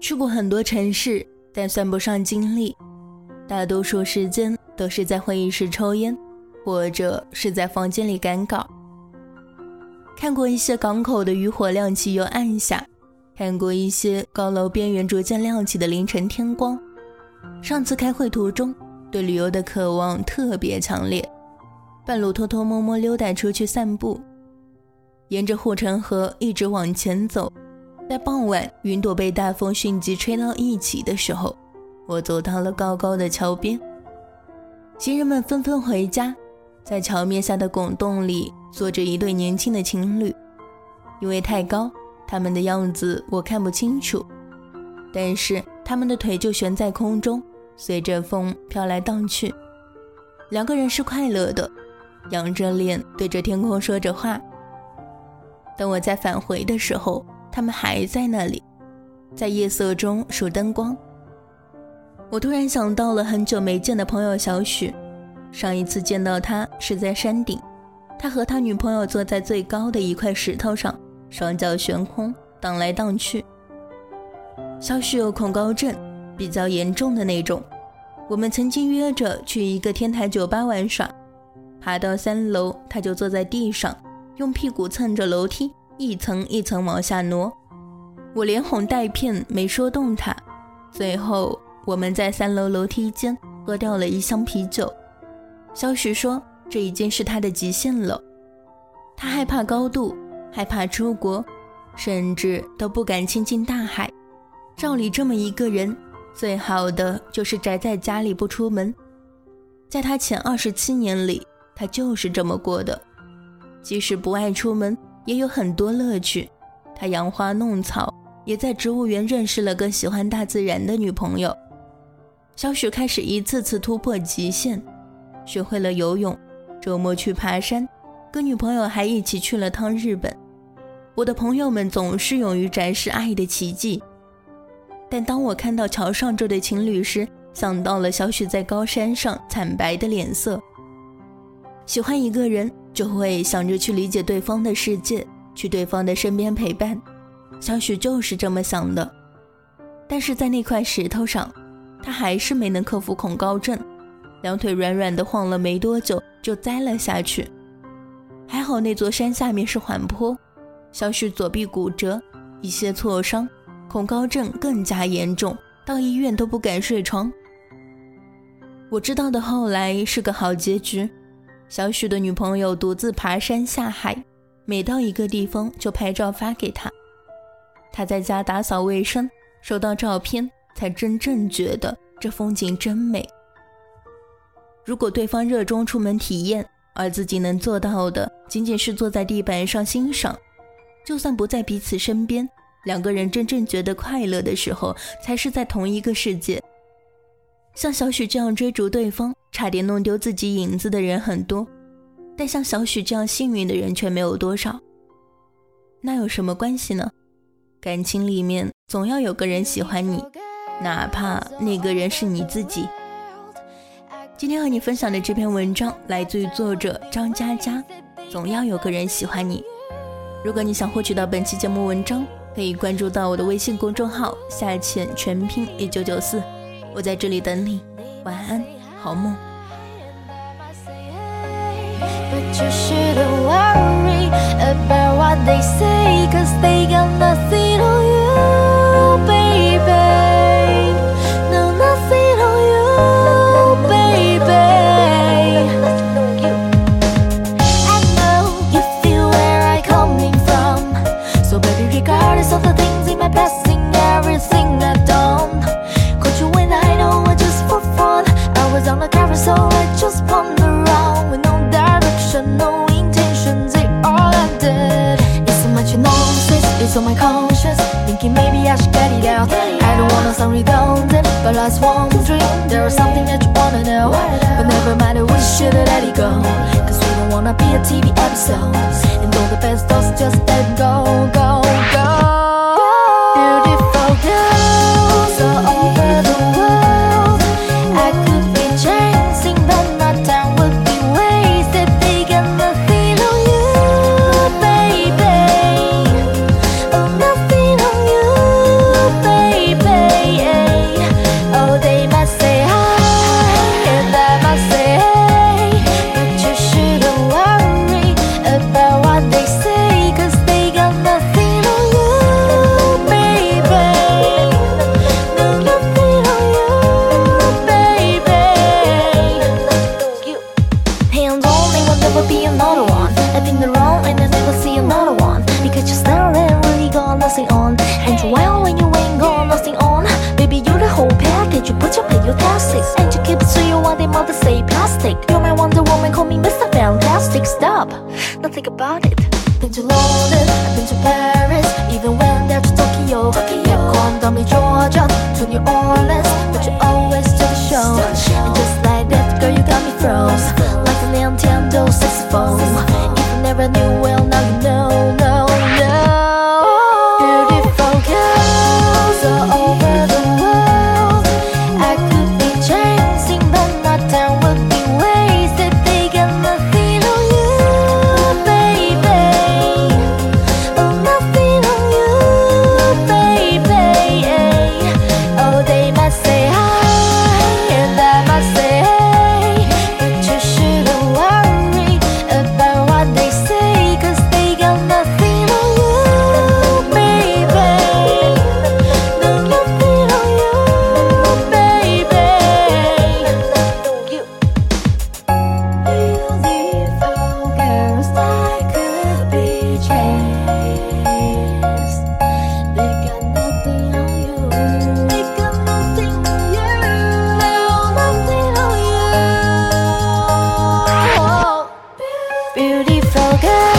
去过很多城市，但算不上经历。大多数时间都是在会议室抽烟，或者是在房间里赶稿。看过一些港口的渔火亮起又暗下，看过一些高楼边缘逐渐亮起的凌晨天光。上次开会途中，对旅游的渴望特别强烈，半路偷偷摸摸溜达出去散步，沿着护城河一直往前走。在傍晚，云朵被大风迅疾吹到一起的时候，我走到了高高的桥边。行人们纷纷回家，在桥面下的拱洞里坐着一对年轻的情侣。因为太高，他们的样子我看不清楚，但是他们的腿就悬在空中，随着风飘来荡去。两个人是快乐的，仰着脸对着天空说着话。等我在返回的时候。他们还在那里，在夜色中数灯光。我突然想到了很久没见的朋友小许，上一次见到他是在山顶，他和他女朋友坐在最高的一块石头上，双脚悬空，荡来荡去。小许有恐高症，比较严重的那种。我们曾经约着去一个天台酒吧玩耍，爬到三楼，他就坐在地上，用屁股蹭着楼梯。一层一层往下挪，我连哄带骗没说动他。最后，我们在三楼楼梯间喝掉了一箱啤酒。小许说，这已经是他的极限了。他害怕高度，害怕出国，甚至都不敢亲近大海。照理，这么一个人，最好的就是宅在家里不出门。在他前二十七年里，他就是这么过的，即使不爱出门。也有很多乐趣，他养花弄草，也在植物园认识了个喜欢大自然的女朋友。小许开始一次次突破极限，学会了游泳，周末去爬山，跟女朋友还一起去了趟日本。我的朋友们总是勇于展示爱的奇迹，但当我看到桥上这对情侣时，想到了小许在高山上惨白的脸色。喜欢一个人。就会想着去理解对方的世界，去对方的身边陪伴。小许就是这么想的，但是在那块石头上，他还是没能克服恐高症，两腿软软的晃了没多久就栽了下去。还好那座山下面是缓坡，小许左臂骨折，一些挫伤，恐高症更加严重，到医院都不敢睡床。我知道的后来是个好结局。小许的女朋友独自爬山下海，每到一个地方就拍照发给他。他在家打扫卫生，收到照片才真正觉得这风景真美。如果对方热衷出门体验，而自己能做到的仅仅是坐在地板上欣赏，就算不在彼此身边，两个人真正觉得快乐的时候，才是在同一个世界。像小许这样追逐对方。差点弄丢自己影子的人很多，但像小许这样幸运的人却没有多少。那有什么关系呢？感情里面总要有个人喜欢你，哪怕那个人是你自己。今天和你分享的这篇文章来自于作者张嘉佳，总要有个人喜欢你。如果你想获取到本期节目文章，可以关注到我的微信公众号“下潜全拼一九九四”，我在这里等你。晚安。好梦。But you shouldn't worry about what they say, cause they got nothing no intentions, it all ended. It's so much nonsense, it's on my conscience, thinking maybe I should get it out. I don't wanna sound redundant, but last one dream, there is something that you wanna know. But never mind, we should let it go, cause we don't wanna be a TV episode. And all the best thoughts, just let go, go. never be another one. I've been around and I never see another one. Because you're staring when you got nothing on. And you well when you ain't got nothing on. Baby you're the whole package. You put your pay your taxes. And you keep it to your what they mother say plastic. You're my Wonder Woman call me Mr. Fantastic. Stop, Nothing about it. Been to London, been to Paris Even when they're to Tokyo, Tokyo. You've down to Georgia, to New Orleans But you always do the show. And just like that girl you got me froze you never knew。so good.